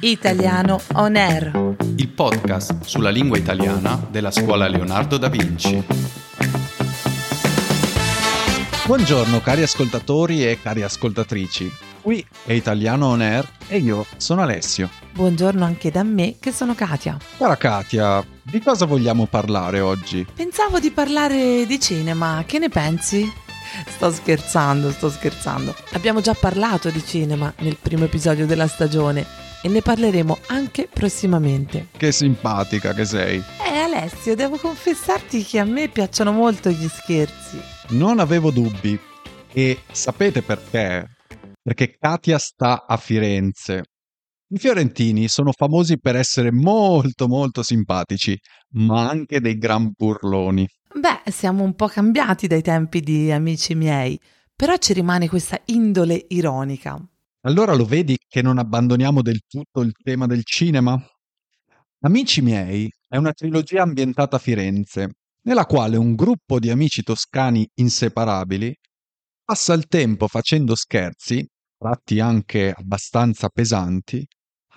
Italiano On Air. il podcast sulla lingua italiana della scuola Leonardo da Vinci. Buongiorno cari ascoltatori e cari ascoltatrici. Qui è Italiano On Air e io sono Alessio. Buongiorno anche da me, che sono Katia. Cara Katia, di cosa vogliamo parlare oggi? Pensavo di parlare di cinema, che ne pensi? Sto scherzando, sto scherzando. Abbiamo già parlato di cinema nel primo episodio della stagione e ne parleremo anche prossimamente. Che simpatica che sei. Eh Alessio, devo confessarti che a me piacciono molto gli scherzi. Non avevo dubbi. E sapete perché? Perché Katia sta a Firenze. I fiorentini sono famosi per essere molto molto simpatici, ma anche dei gran burloni. Beh, siamo un po' cambiati dai tempi di amici miei, però ci rimane questa indole ironica. Allora lo vedi che non abbandoniamo del tutto il tema del cinema? Amici miei è una trilogia ambientata a Firenze, nella quale un gruppo di amici toscani inseparabili passa il tempo facendo scherzi, tratti anche abbastanza pesanti,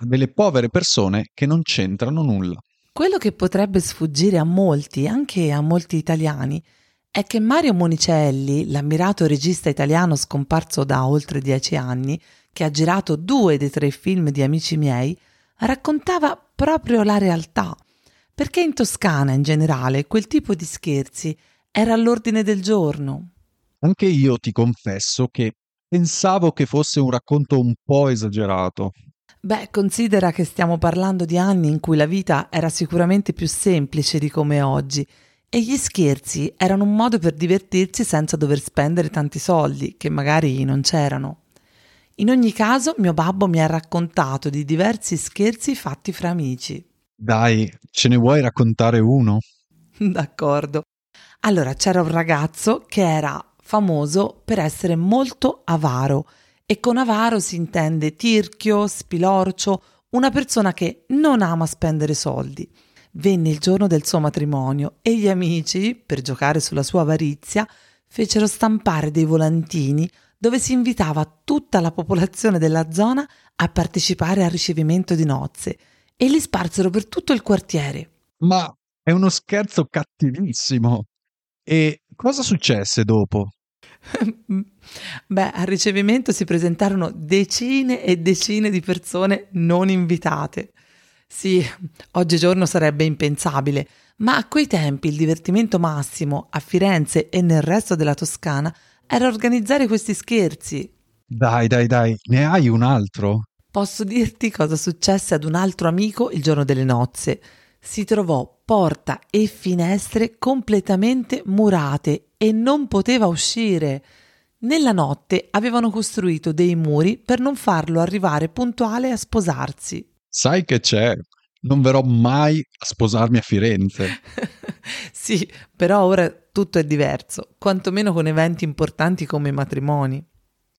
a delle povere persone che non c'entrano nulla. Quello che potrebbe sfuggire a molti, anche a molti italiani, è che Mario Monicelli, l'ammirato regista italiano scomparso da oltre dieci anni, che ha girato due dei tre film di Amici miei, raccontava proprio la realtà, perché in Toscana in generale quel tipo di scherzi era all'ordine del giorno. Anche io ti confesso che pensavo che fosse un racconto un po' esagerato. Beh, considera che stiamo parlando di anni in cui la vita era sicuramente più semplice di come oggi e gli scherzi erano un modo per divertirsi senza dover spendere tanti soldi, che magari non c'erano. In ogni caso, mio babbo mi ha raccontato di diversi scherzi fatti fra amici. Dai, ce ne vuoi raccontare uno? D'accordo. Allora, c'era un ragazzo che era famoso per essere molto avaro e con avaro si intende tirchio, spilorcio, una persona che non ama spendere soldi. Venne il giorno del suo matrimonio e gli amici, per giocare sulla sua avarizia, fecero stampare dei volantini dove si invitava tutta la popolazione della zona a partecipare al ricevimento di nozze e li sparsero per tutto il quartiere. Ma è uno scherzo cattivissimo. E cosa successe dopo? Beh, al ricevimento si presentarono decine e decine di persone non invitate. Sì, oggigiorno sarebbe impensabile, ma a quei tempi il divertimento massimo a Firenze e nel resto della Toscana era organizzare questi scherzi. Dai, dai, dai, ne hai un altro? Posso dirti cosa successe ad un altro amico il giorno delle nozze. Si trovò porta e finestre completamente murate e non poteva uscire. Nella notte avevano costruito dei muri per non farlo arrivare puntuale a sposarsi. Sai che c'è? Non verrò mai a sposarmi a Firenze. sì, però ora tutto è diverso, quantomeno con eventi importanti come i matrimoni.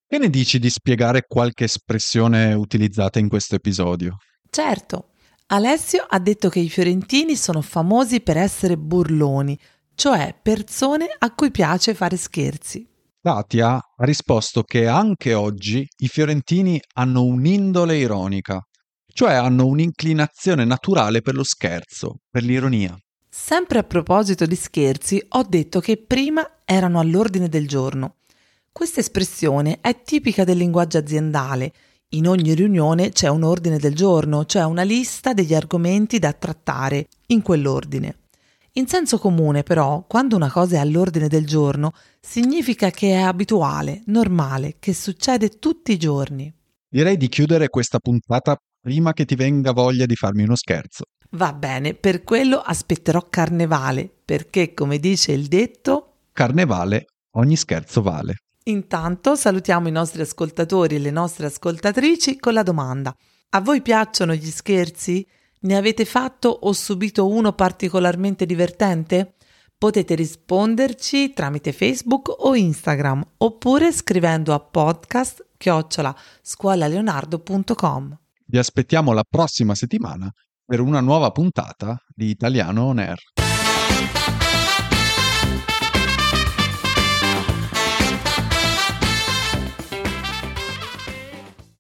Che ne dici di spiegare qualche espressione utilizzata in questo episodio? Certo, Alessio ha detto che i fiorentini sono famosi per essere burloni, cioè persone a cui piace fare scherzi. Katia ha risposto che anche oggi i fiorentini hanno un'indole ironica, cioè hanno un'inclinazione naturale per lo scherzo, per l'ironia. Sempre a proposito di scherzi, ho detto che prima erano all'ordine del giorno. Questa espressione è tipica del linguaggio aziendale. In ogni riunione c'è un ordine del giorno, cioè una lista degli argomenti da trattare in quell'ordine. In senso comune, però, quando una cosa è all'ordine del giorno, significa che è abituale, normale, che succede tutti i giorni. Direi di chiudere questa puntata prima che ti venga voglia di farmi uno scherzo. Va bene, per quello aspetterò carnevale, perché, come dice il detto, Carnevale, ogni scherzo vale. Intanto salutiamo i nostri ascoltatori e le nostre ascoltatrici con la domanda: A voi piacciono gli scherzi? Ne avete fatto o subito uno particolarmente divertente? Potete risponderci tramite Facebook o Instagram oppure scrivendo a podcast chiocciola scuolaleonardo.com. Vi aspettiamo la prossima settimana per una nuova puntata di Italiano On Air.